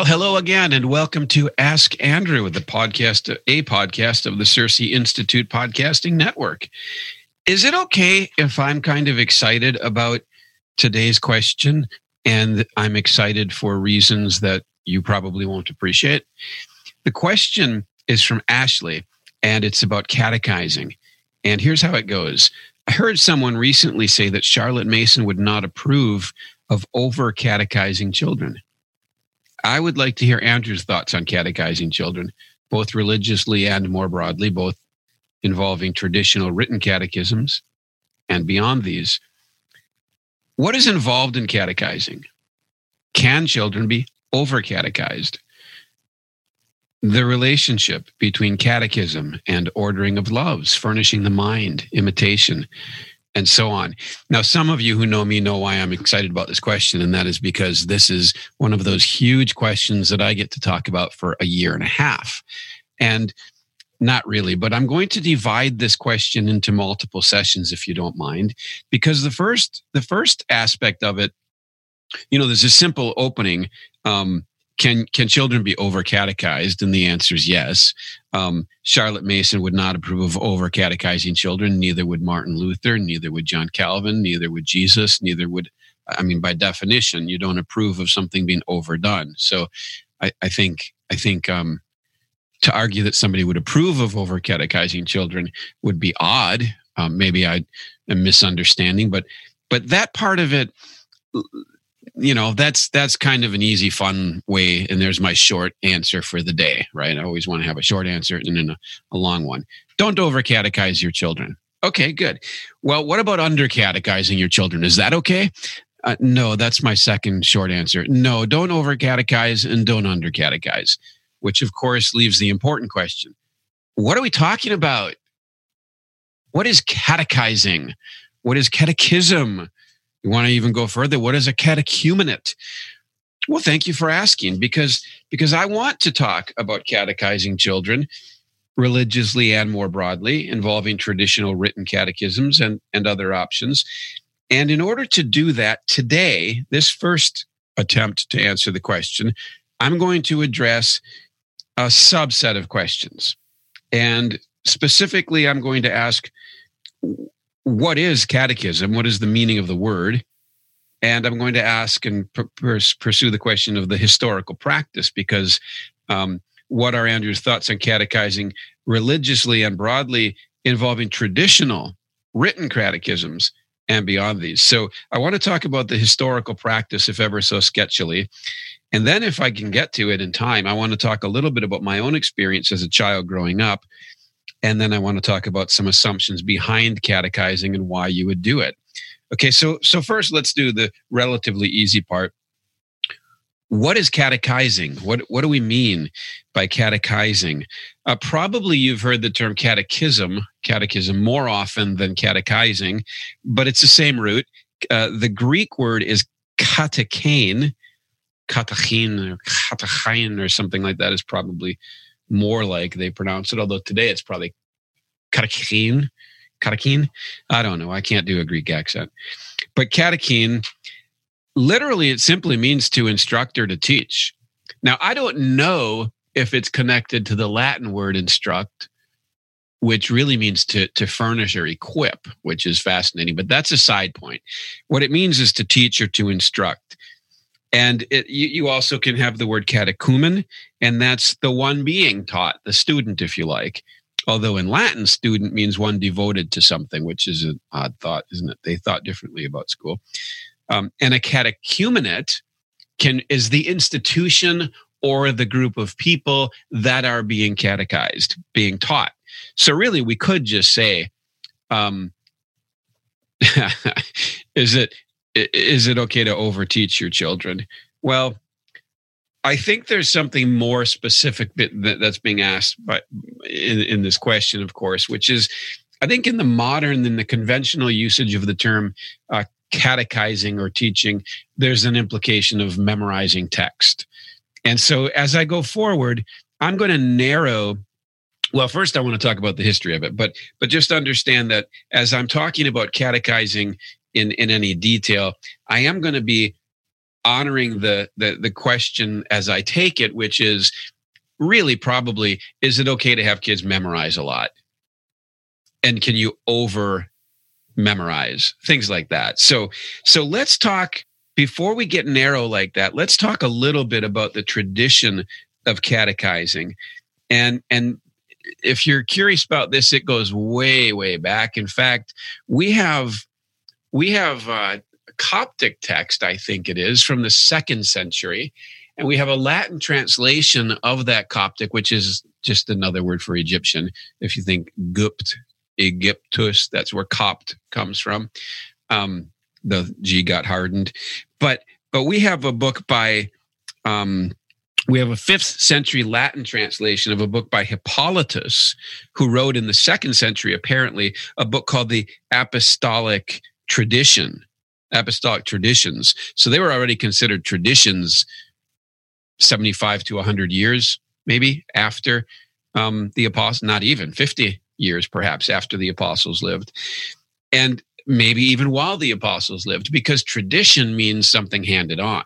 Well, hello again, and welcome to Ask Andrew, the podcast, a podcast of the Circe Institute Podcasting Network. Is it okay if I'm kind of excited about today's question and I'm excited for reasons that you probably won't appreciate? The question is from Ashley, and it's about catechizing. And here's how it goes I heard someone recently say that Charlotte Mason would not approve of over catechizing children. I would like to hear Andrew's thoughts on catechizing children, both religiously and more broadly, both involving traditional written catechisms and beyond these. What is involved in catechizing? Can children be over catechized? The relationship between catechism and ordering of loves, furnishing the mind, imitation, and so on. Now, some of you who know me know why I'm excited about this question, and that is because this is one of those huge questions that I get to talk about for a year and a half. And not really, but I'm going to divide this question into multiple sessions if you don't mind, because the first the first aspect of it, you know, there's a simple opening. Um, can can children be over catechized? And the answer is yes. Um, Charlotte Mason would not approve of over catechizing children. Neither would Martin Luther. Neither would John Calvin. Neither would Jesus. Neither would I mean, by definition, you don't approve of something being overdone. So, I, I think I think um, to argue that somebody would approve of over catechizing children would be odd. Um, maybe I am misunderstanding, but but that part of it, you know, that's that's kind of an easy, fun way. And there's my short answer for the day, right? I always want to have a short answer and then a, a long one. Don't over catechize your children. Okay, good. Well, what about under catechizing your children? Is that okay? Uh, no, that's my second short answer. No, don't over catechize and don't under catechize which of course leaves the important question what are we talking about? What is catechizing? What is catechism? You want to even go further? What is a catechumenate? Well, thank you for asking because because I want to talk about catechizing children religiously and more broadly involving traditional written catechisms and, and other options. And in order to do that today, this first attempt to answer the question, I'm going to address a subset of questions. And specifically, I'm going to ask what is catechism? What is the meaning of the word? And I'm going to ask and pursue the question of the historical practice because um, what are Andrew's thoughts on catechizing religiously and broadly involving traditional written catechisms and beyond these? So I want to talk about the historical practice, if ever so sketchily. And then, if I can get to it in time, I want to talk a little bit about my own experience as a child growing up And then I want to talk about some assumptions behind catechizing and why you would do it. Okay, so so first let's do the relatively easy part. What is catechizing? What what do we mean by catechizing? Uh, probably you've heard the term catechism, catechism more often than catechizing, but it's the same root. Uh, the Greek word is katechein, katechin or katechain or something like that is probably more like they pronounce it. Although today it's probably katechin, katechin. I don't know. I can't do a Greek accent, but katechin literally it simply means to instruct or to teach. Now, I don't know if it's connected to the Latin word instruct, which really means to, to furnish or equip, which is fascinating, but that's a side point. What it means is to teach or to instruct. And it, you, you also can have the word catechumen, and that's the one being taught, the student, if you like. Although in Latin, student means one devoted to something, which is an odd thought, isn't it? They thought differently about school. Um, and a catechumenate can is the institution or the group of people that are being catechized, being taught. So really, we could just say, um, "Is it is it okay to overteach your children?" Well, I think there's something more specific that's being asked, but in, in this question, of course, which is, I think in the modern, in the conventional usage of the term uh, catechizing or teaching, there's an implication of memorizing text. And so as I go forward, I'm going to narrow well first i want to talk about the history of it but but just understand that as i'm talking about catechizing in in any detail. I am going to be honoring the, the the question as i take it which is really probably is it okay to have kids memorize a lot? And can you over memorize? Things like that. So so let's talk before we get narrow like that let's talk a little bit about the tradition of catechizing. And and if you're curious about this it goes way way back. In fact we have we have a coptic text i think it is from the second century and we have a latin translation of that coptic which is just another word for egyptian if you think gupt Egyptus. That's where Copt comes from. Um, the G got hardened, but but we have a book by um, we have a fifth century Latin translation of a book by Hippolytus, who wrote in the second century, apparently, a book called the Apostolic Tradition, Apostolic Traditions. So they were already considered traditions 75 to 100 years, maybe after um, the apostle, not even 50 years, perhaps, after the apostles lived. And maybe even while the apostles lived, because tradition means something handed on.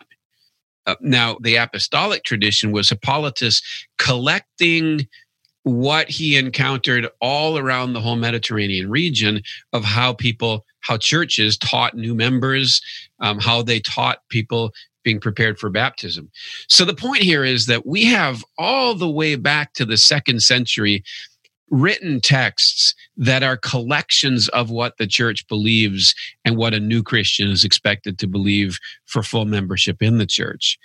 Uh, now, the apostolic tradition was Hippolytus collecting what he encountered all around the whole Mediterranean region of how people, how churches taught new members, um, how they taught people being prepared for baptism. So the point here is that we have all the way back to the second century written texts that are collections of what the church believes and what a new Christian is expected to believe for full membership in the church.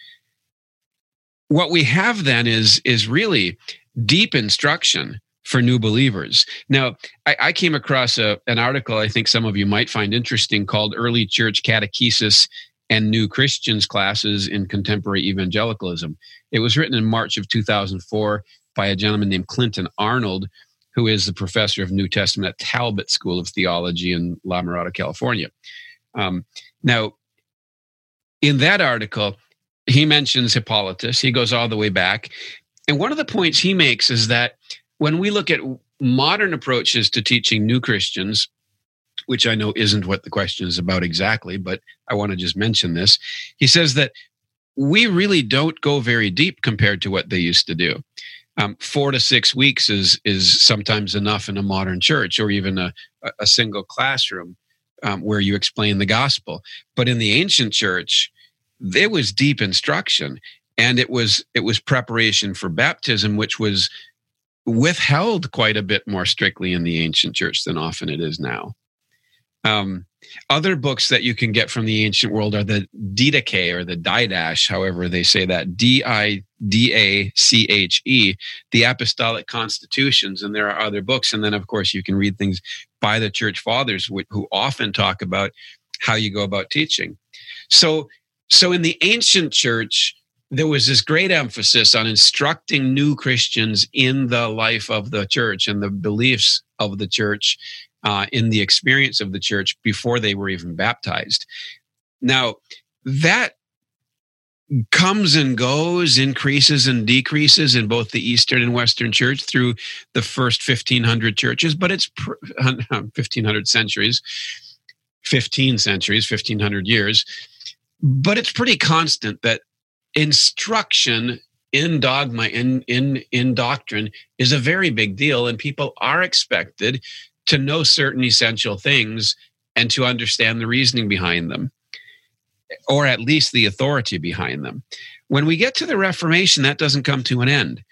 What we have then is, is really deep instruction for new believers. Now, I, I came across a, an article I think some of you might find interesting called Early Church Catechesis and New Christians Classes in Contemporary Evangelicalism. It was written in March of 2004 by a gentleman named Clinton Arnold, who is the professor of New Testament at Talbot School of Theology in La Mirada, California. Um, now, in that article, he mentions Hippolytus. He goes all the way back. And one of the points he makes is that when we look at modern approaches to teaching new Christians, which I know isn't what the question is about exactly, but I want to just mention this. He says that we really don't go very deep compared to what they used to do um, four to six weeks is is sometimes enough in a modern church or even a, a single classroom um, where you explain the gospel. But in the ancient church, there was deep instruction, and it was it was preparation for baptism, which was withheld quite a bit more strictly in the ancient church than often it is now. Um, other books that you can get from the ancient world are the Didache or the Didache, however they say that, D I D A C H E, the Apostolic Constitutions. And there are other books. And then, of course, you can read things by the church fathers who often talk about how you go about teaching. So, so in the ancient church, there was this great emphasis on instructing new Christians in the life of the church and the beliefs of the church, uh, in the experience of the church before they were even baptized. Now, that comes and goes, increases and decreases in both the Eastern and Western church through the first 1500 churches, but it's 1500 centuries, 15 centuries, 1500 years. But it's pretty constant that instruction in dogma in in in doctrine is a very big deal and people are expected to know certain essential things and to understand the reasoning behind them or at least the authority behind them. When we get to the reformation that doesn't come to an end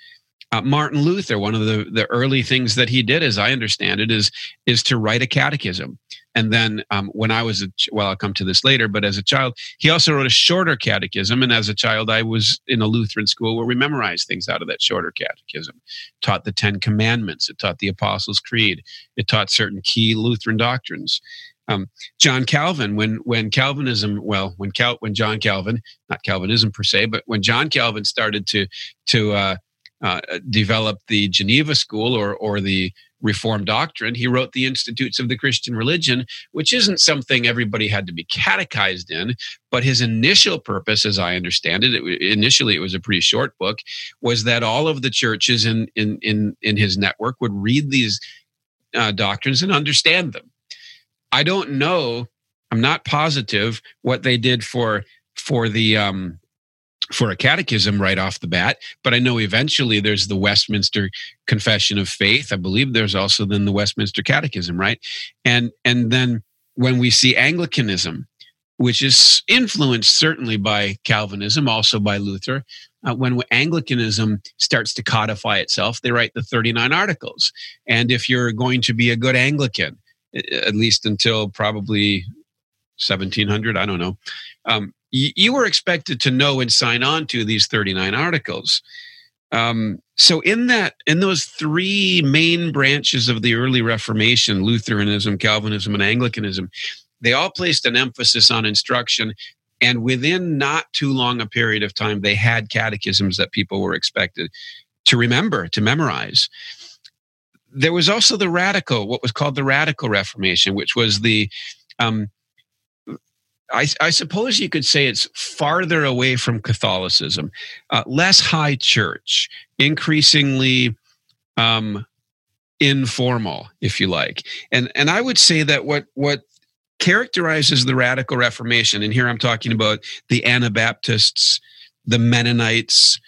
uh, Martin Luther, one of the, the early things that he did, as I understand it, is is to write a catechism. And then um, when I was a well, I'll come to this later. But as a child, he also wrote a shorter catechism. And as a child, I was in a Lutheran school where we memorized things out of that shorter catechism. taught the Ten Commandments. It taught the Apostles' Creed. It taught certain key Lutheran doctrines. Um, John Calvin, when when Calvinism, well, when Cal, when John Calvin, not Calvinism per se, but when John Calvin started to to uh, uh, developed the Geneva School or or the Reformed doctrine. He wrote the Institutes of the Christian Religion, which isn't something everybody had to be catechized in, but his initial purpose, as I understand it, it initially it was a pretty short book, was that all of the churches in in in, in his network would read these uh, doctrines and understand them. I don't know. I'm not positive what they did for for the um, for a catechism right off the bat. But I know eventually there's the Westminster Confession of Faith. I believe there's also then the Westminster Catechism, right? And and then when we see Anglicanism, which is influenced certainly by Calvinism, also by Luther. Uh, when Anglicanism starts to codify itself, they write the 39 Articles. And if you're going to be a good Anglican, at least until probably 1700, I don't know, um, you were expected to know and sign on to these 39 articles. Um, so in that, in those three main branches of the early Reformation, Lutheranism, Calvinism, and Anglicanism, they all placed an emphasis on instruction. And within not too long a period of time, they had catechisms that people were expected to remember, to memorize. There was also the radical, what was called the radical Reformation, which was the um, I, I, suppose you could say it's farther away from Catholicism, uh, less high church, increasingly um, informal, if you like. And and I would say that what what characterizes the radical Reformation, and here I'm talking about the Anabaptists, the Mennonites,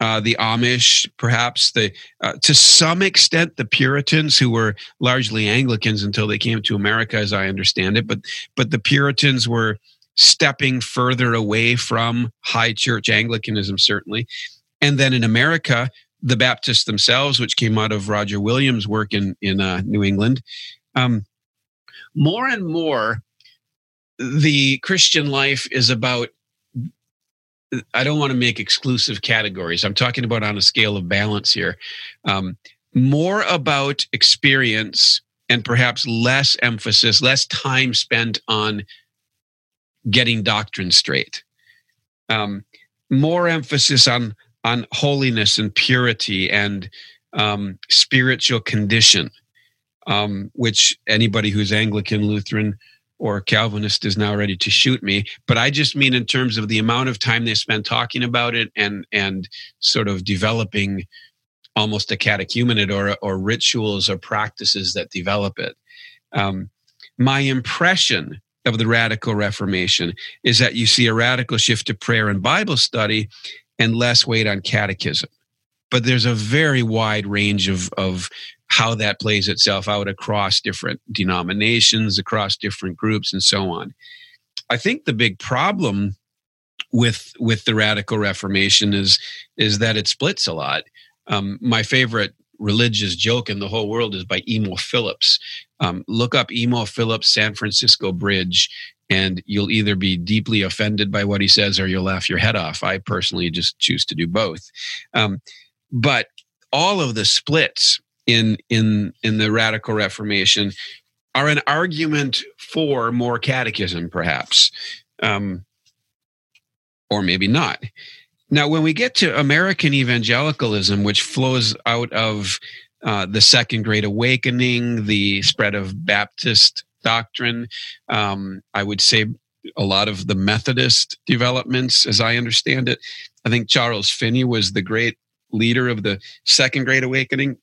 uh, the Amish, perhaps the uh, to some extent the Puritans, who were largely Anglicans until they came to America, as I understand it. But but the Puritans were stepping further away from high church Anglicanism, certainly. And then in America, the Baptists themselves, which came out of Roger Williams' work in in uh, New England, um, more and more, the Christian life is about I don't want to make exclusive categories. I'm talking about on a scale of balance here. Um, more about experience and perhaps less emphasis, less time spent on getting doctrine straight. Um, more emphasis on on holiness and purity and um, spiritual condition, um, which anybody who's Anglican, Lutheran, or Calvinist is now ready to shoot me. But I just mean in terms of the amount of time they spend talking about it and and sort of developing almost a catechumenate or or rituals or practices that develop it. Um, my impression of the radical reformation is that you see a radical shift to prayer and Bible study and less weight on catechism. But there's a very wide range of, of how that plays itself out across different denominations, across different groups, and so on. I think the big problem with with the radical reformation is is that it splits a lot. Um, my favorite religious joke in the whole world is by Emo Phillips. Um, look up Emo Phillips San Francisco Bridge, and you'll either be deeply offended by what he says or you'll laugh your head off. I personally just choose to do both. Um, but all of the splits in in in the radical Reformation are an argument for more catechism, perhaps, um, or maybe not. Now, when we get to American evangelicalism, which flows out of uh, the Second Great Awakening, the spread of Baptist doctrine, um, I would say a lot of the Methodist developments, as I understand it. I think Charles Finney was the great leader of the Second Great Awakening.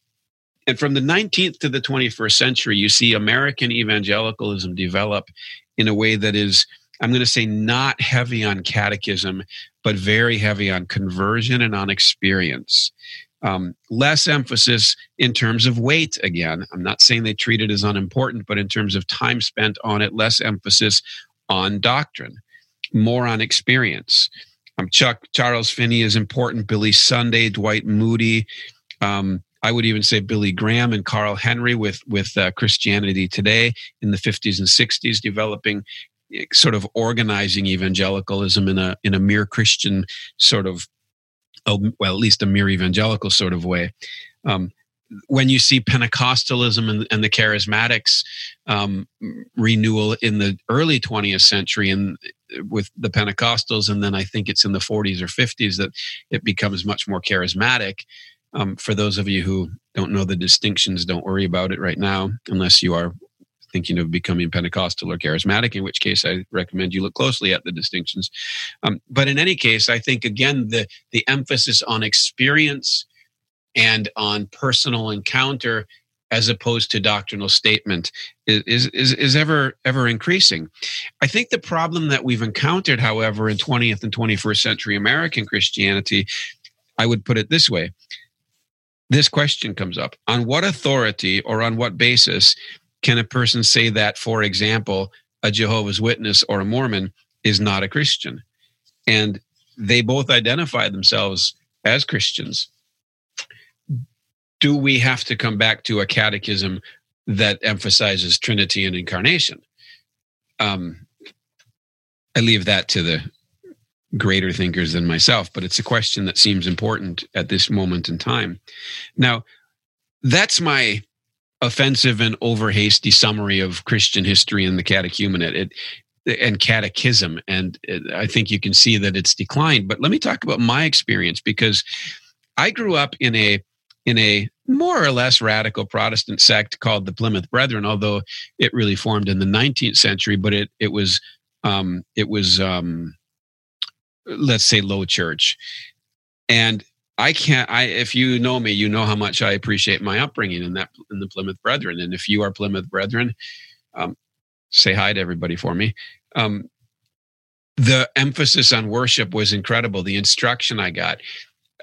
And from the 19th to the 21st century, you see American evangelicalism develop in a way that is, I'm going to say, not heavy on catechism, but very heavy on conversion and on experience. Um, less emphasis in terms of weight again. I'm not saying they treat it as unimportant, but in terms of time spent on it, less emphasis on doctrine, more on experience. Um, Chuck Charles Finney is important. Billy Sunday, Dwight Moody. Um, I would even say Billy Graham and Carl Henry with with uh, Christianity Today in the 50s and 60s, developing sort of organizing evangelicalism in a in a mere Christian sort of well at least a mere evangelical sort of way. Um, when you see Pentecostalism and, and the charismatics um, renewal in the early 20th century and with the Pentecostals, and then I think it's in the 40s or 50s that it becomes much more charismatic. Um, for those of you who don't know the distinctions, don't worry about it right now, unless you are thinking of becoming Pentecostal or charismatic, in which case I recommend you look closely at the distinctions. Um, but in any case, I think again the the emphasis on experience and on personal encounter as opposed to doctrinal statement is, is, is ever ever increasing. I think the problem that we've encountered, however, in 20th and 21st century American Christianity, I would put it this way. This question comes up On what authority or on what basis can a person say that, for example, a Jehovah's Witness or a Mormon is not a Christian? And they both identify themselves as Christians. Do we have to come back to a catechism that emphasizes Trinity and incarnation? Um, I leave that to the greater thinkers than myself, but it's a question that seems important at this moment in time. Now, that's my offensive and over hasty summary of Christian history and the catechumenate it, and catechism. And it, I think you can see that it's declined. But let me talk about my experience because I grew up in a in a more or less radical Protestant sect called the Plymouth Brethren, although it really formed in the 19th century, but it it was um, it was um, let's say low church, and I can't. I if you know me, you know how much I appreciate my upbringing in that in the Plymouth Brethren, and if you are Plymouth Brethren, um, say hi to everybody for me. Um, the emphasis on worship was incredible. The instruction I got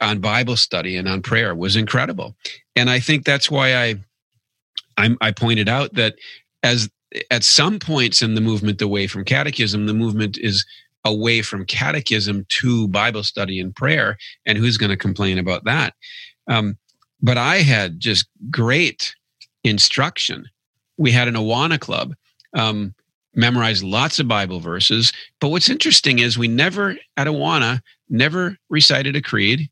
on Bible study and on prayer was incredible. And I think that's why I I'm, I pointed out that as at some points in the movement away from catechism, the movement is away from catechism to Bible study and prayer. And who's going to complain about that? Um, but I had just great instruction. We had an Awana club, um, memorized lots of Bible verses. But what's interesting is we never at Awana never recited a creed.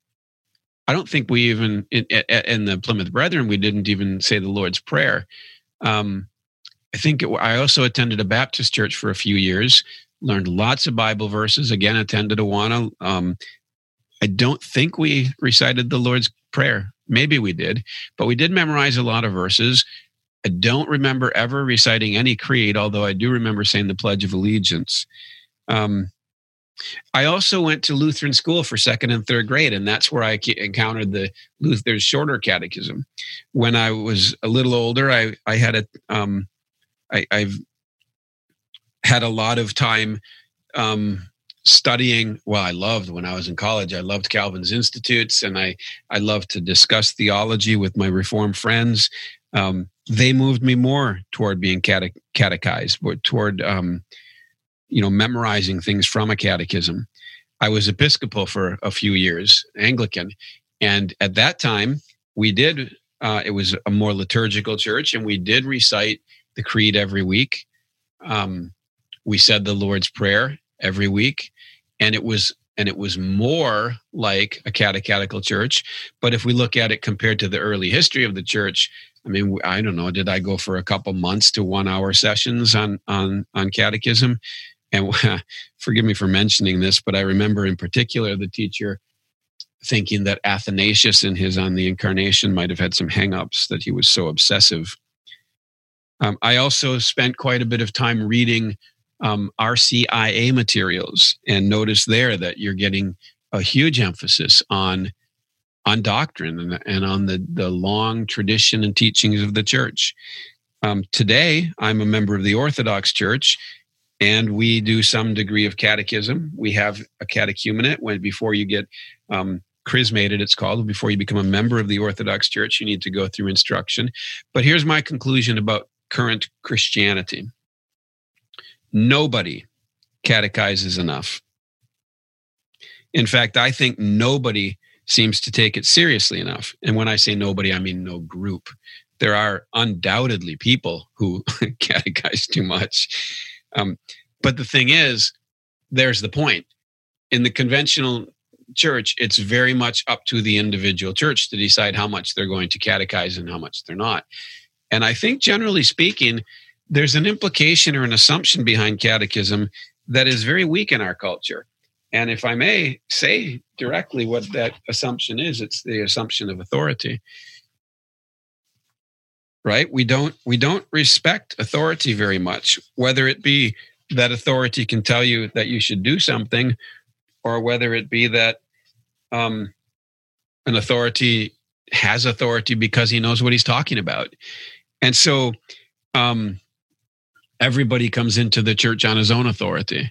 I don't think we even in, in, the Plymouth Brethren we didn't even say the Lord's Prayer. Um, I think it, I also attended a Baptist church for a few years, learned lots of Bible verses. Again, attended Awana. Um, I don't think we recited the Lord's Prayer. Maybe we did, but we did memorize a lot of verses. I don't remember ever reciting any creed, although I do remember saying the Pledge of Allegiance. Um, I also went to Lutheran school for second and third grade, and that's where I encountered the Luther's shorter catechism. When I was a little older, I I had a um, I, I've had a lot of time um, studying. Well, I loved when I was in college. I loved Calvin's institutes, and I I loved to discuss theology with my Reformed friends. Um, they moved me more toward being cate- catechized, toward um, you know, memorizing things from a catechism. I was Episcopal for a few years, Anglican, and at that time we did. Uh, it was a more liturgical church, and we did recite the creed every week. Um, we said the Lord's Prayer every week, and it was and it was more like a catechetical church. But if we look at it compared to the early history of the church, I mean, I don't know. Did I go for a couple months to one hour sessions on on on catechism? And forgive me for mentioning this, but I remember in particular the teacher thinking that Athanasius in his On the Incarnation might have had some hangups that he was so obsessive. Um, I also spent quite a bit of time reading um, RCIA materials and notice there that you're getting a huge emphasis on on doctrine and, and on the, the long tradition and teachings of the church. Um, today, I'm a member of the Orthodox Church, and we do some degree of catechism. We have a catechumenate when before you get um, chrismated, it's called. Before you become a member of the Orthodox Church, you need to go through instruction. But here's my conclusion about current Christianity nobody catechizes enough. In fact, I think nobody seems to take it seriously enough. And when I say nobody, I mean no group. There are undoubtedly people who catechize too much. Um, but the thing is, there's the point. In the conventional church, it's very much up to the individual church to decide how much they're going to catechize and how much they're not. And I think, generally speaking, there's an implication or an assumption behind catechism that is very weak in our culture. And if I may say directly what that assumption is, it's the assumption of authority. Right? We don't we don't respect authority very much, whether it be that authority can tell you that you should do something, or whether it be that um, an authority has authority because he knows what he's talking about. And so um, everybody comes into the church on his own authority.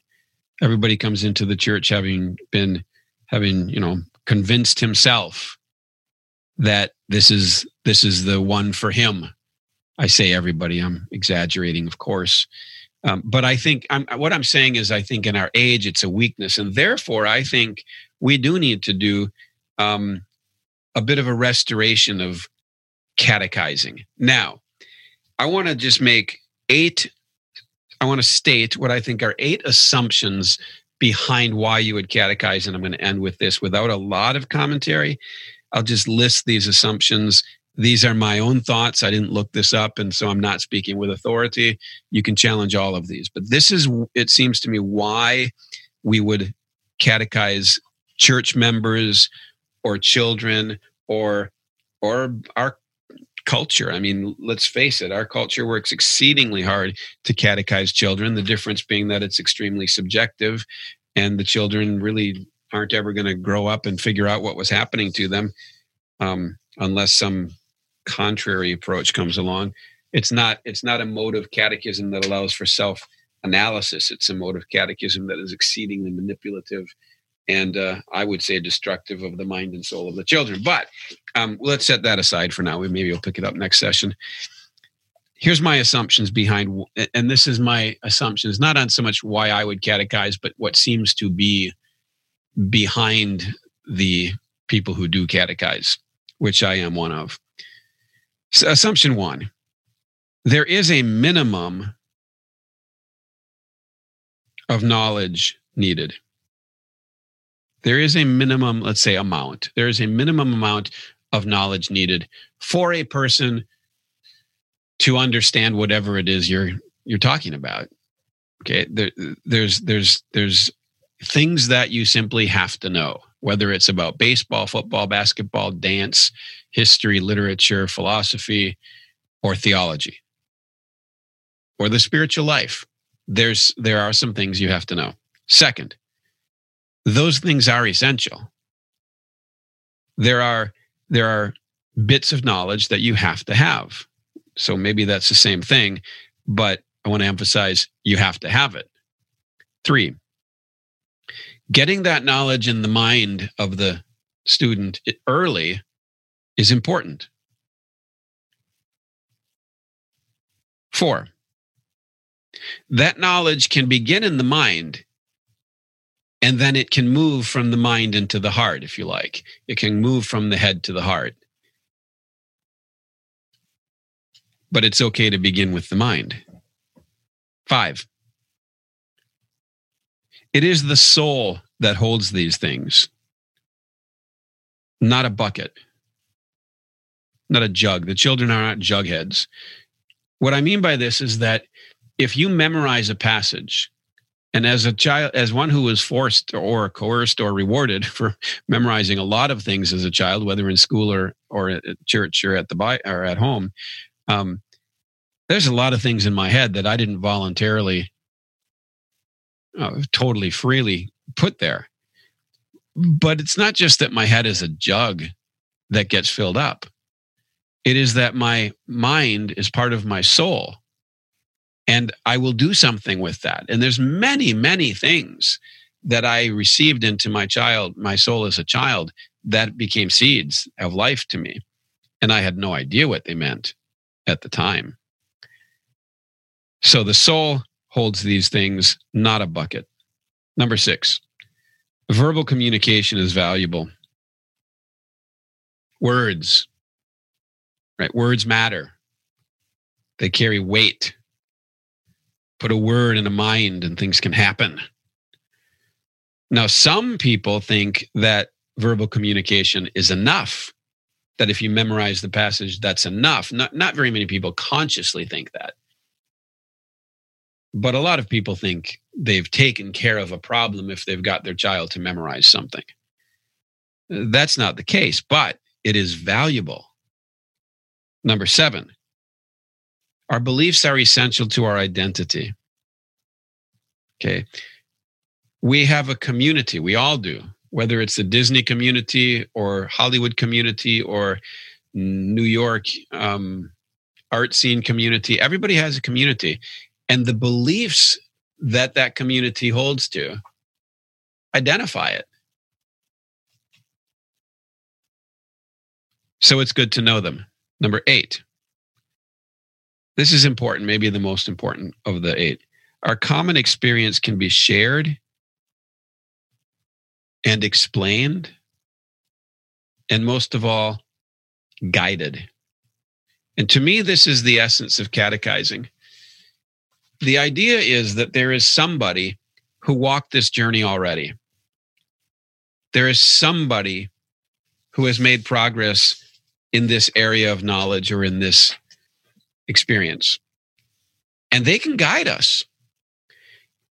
Everybody comes into the church having been, having, you know, convinced himself that this is this is the one for him. I say everybody. I'm exaggerating, of course, um, but I think I'm, what I'm saying is I think in our age it's a weakness, and therefore I think we do need to do um, a bit of a restoration of catechizing. Now, I want to just make eight I want to state what I think are eight assumptions behind why you would catechize. And I'm going to end with this without a lot of commentary. I'll just list these assumptions. These are my own thoughts. I didn't look this up, and so I'm not speaking with authority. You can challenge all of these. But this is, it seems to me, why we would catechize church members or children or or our culture. I mean, let's face it, our culture works exceedingly hard to catechize children. The difference being that it's extremely subjective, and the children really aren't ever going to grow up and figure out what was happening to them um, unless some contrary approach comes along. It's not. It's not a mode of catechism that allows for self analysis. It's a mode of catechism that is exceedingly manipulative and uh, I would say destructive of the mind and soul of the children. But um, let's set that aside for now. We maybe we'll pick it up next session. Here's my assumptions behind, and this is my assumptions, not on so much why I would catechize, but what seems to be behind the people who do catechize, which I am one of. So assumption one there is a minimum of knowledge needed there is a minimum, let's say, amount. There is a minimum amount of knowledge needed for a person to understand whatever it is you're you're talking about. Okay, there, there's there's there's things that you simply have to know, whether it's about baseball, football, basketball, dance, history, literature, philosophy, or theology, or the spiritual life. There's there are some things you have to know. Second, those things are essential. There are there are bits of knowledge that you have to have. So maybe that's the same thing, but I want to emphasize you have to have it. 3. Getting that knowledge in the mind of the student early is important. 4. That knowledge can begin in the mind and then it can move from the mind into the heart if you like it can move from the head to the heart but it's okay to begin with the mind. Five, it is the soul that holds these things, not a bucket, not a jug. The children are not jugheads. What I mean by this is that if you memorize a passage, and as a child, as one who was forced or coerced or rewarded for memorizing a lot of things as a child, whether in school or or at church or at the or at home, um, there's a lot of things in my head that I didn't voluntarily, uh, totally freely put there. But it's not just that my head is a jug that gets filled up. It is that my mind is part of my soul and I will do something with that. And there's many, many things that I received into my child, my soul as a child, that became seeds of life to me. And I had no idea what they meant at the time. So the soul holds these things, not a bucket. Number six, verbal communication is valuable. Words, right? Words matter, they carry weight put a word in a mind and things can happen. Now, some people think that verbal communication is enough, that if you memorize the passage, that's enough. Not, not very many people consciously think that. But a lot of people think they've taken care of a problem if they've got their child to memorize something. That's not the case, but it is valuable. Number seven, our beliefs are essential to our identity. Okay. We have a community, we all do, whether it's the Disney community or Hollywood community or New York um, art scene community. Everybody has a community. And the beliefs that that community holds to, identify it. So it's good to know them. Number eight, this is important, maybe the most important of the eight. Our common experience can be shared and explained, and most of all, guided. And to me, this is the essence of catechizing. The idea is that there is somebody who walked this journey already. There is somebody who has made progress in this area of knowledge or in this experience. And they can guide us.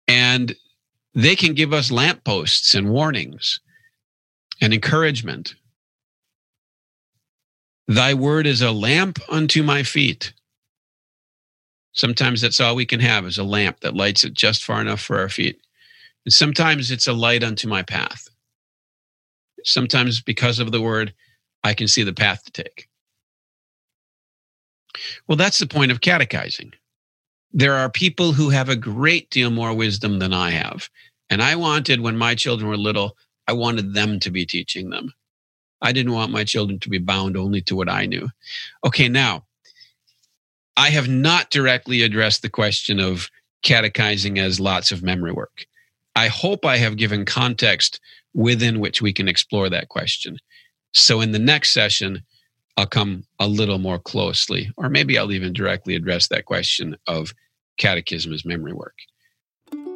And they can give us lampposts and warnings and encouragement. Thy word is a lamp unto my feet. Sometimes that's all we can have is a lamp that lights it just far enough for our feet. And sometimes it's a light unto my path. Sometimes because of the word, I can see the path to take. Well, that's the point of catechizing. There are people who have a great deal more wisdom than I have. And I wanted, when my children were little, I wanted them to be teaching them. I didn't want my children to be bound only to what I knew. Okay, now, I have not directly addressed the question of catechizing as lots of memory work. I hope I have given context within which we can explore that question. So, in the next session, I'll come a little more closely, or maybe I'll even directly address that question of catechism as memory work.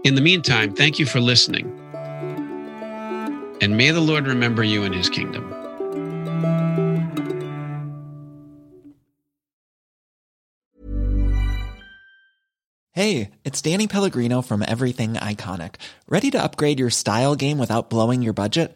In the meantime, thank you for listening. And may the Lord remember you in his kingdom. Hey, it's Danny Pellegrino from Everything Iconic. Ready to upgrade your style game without blowing your budget?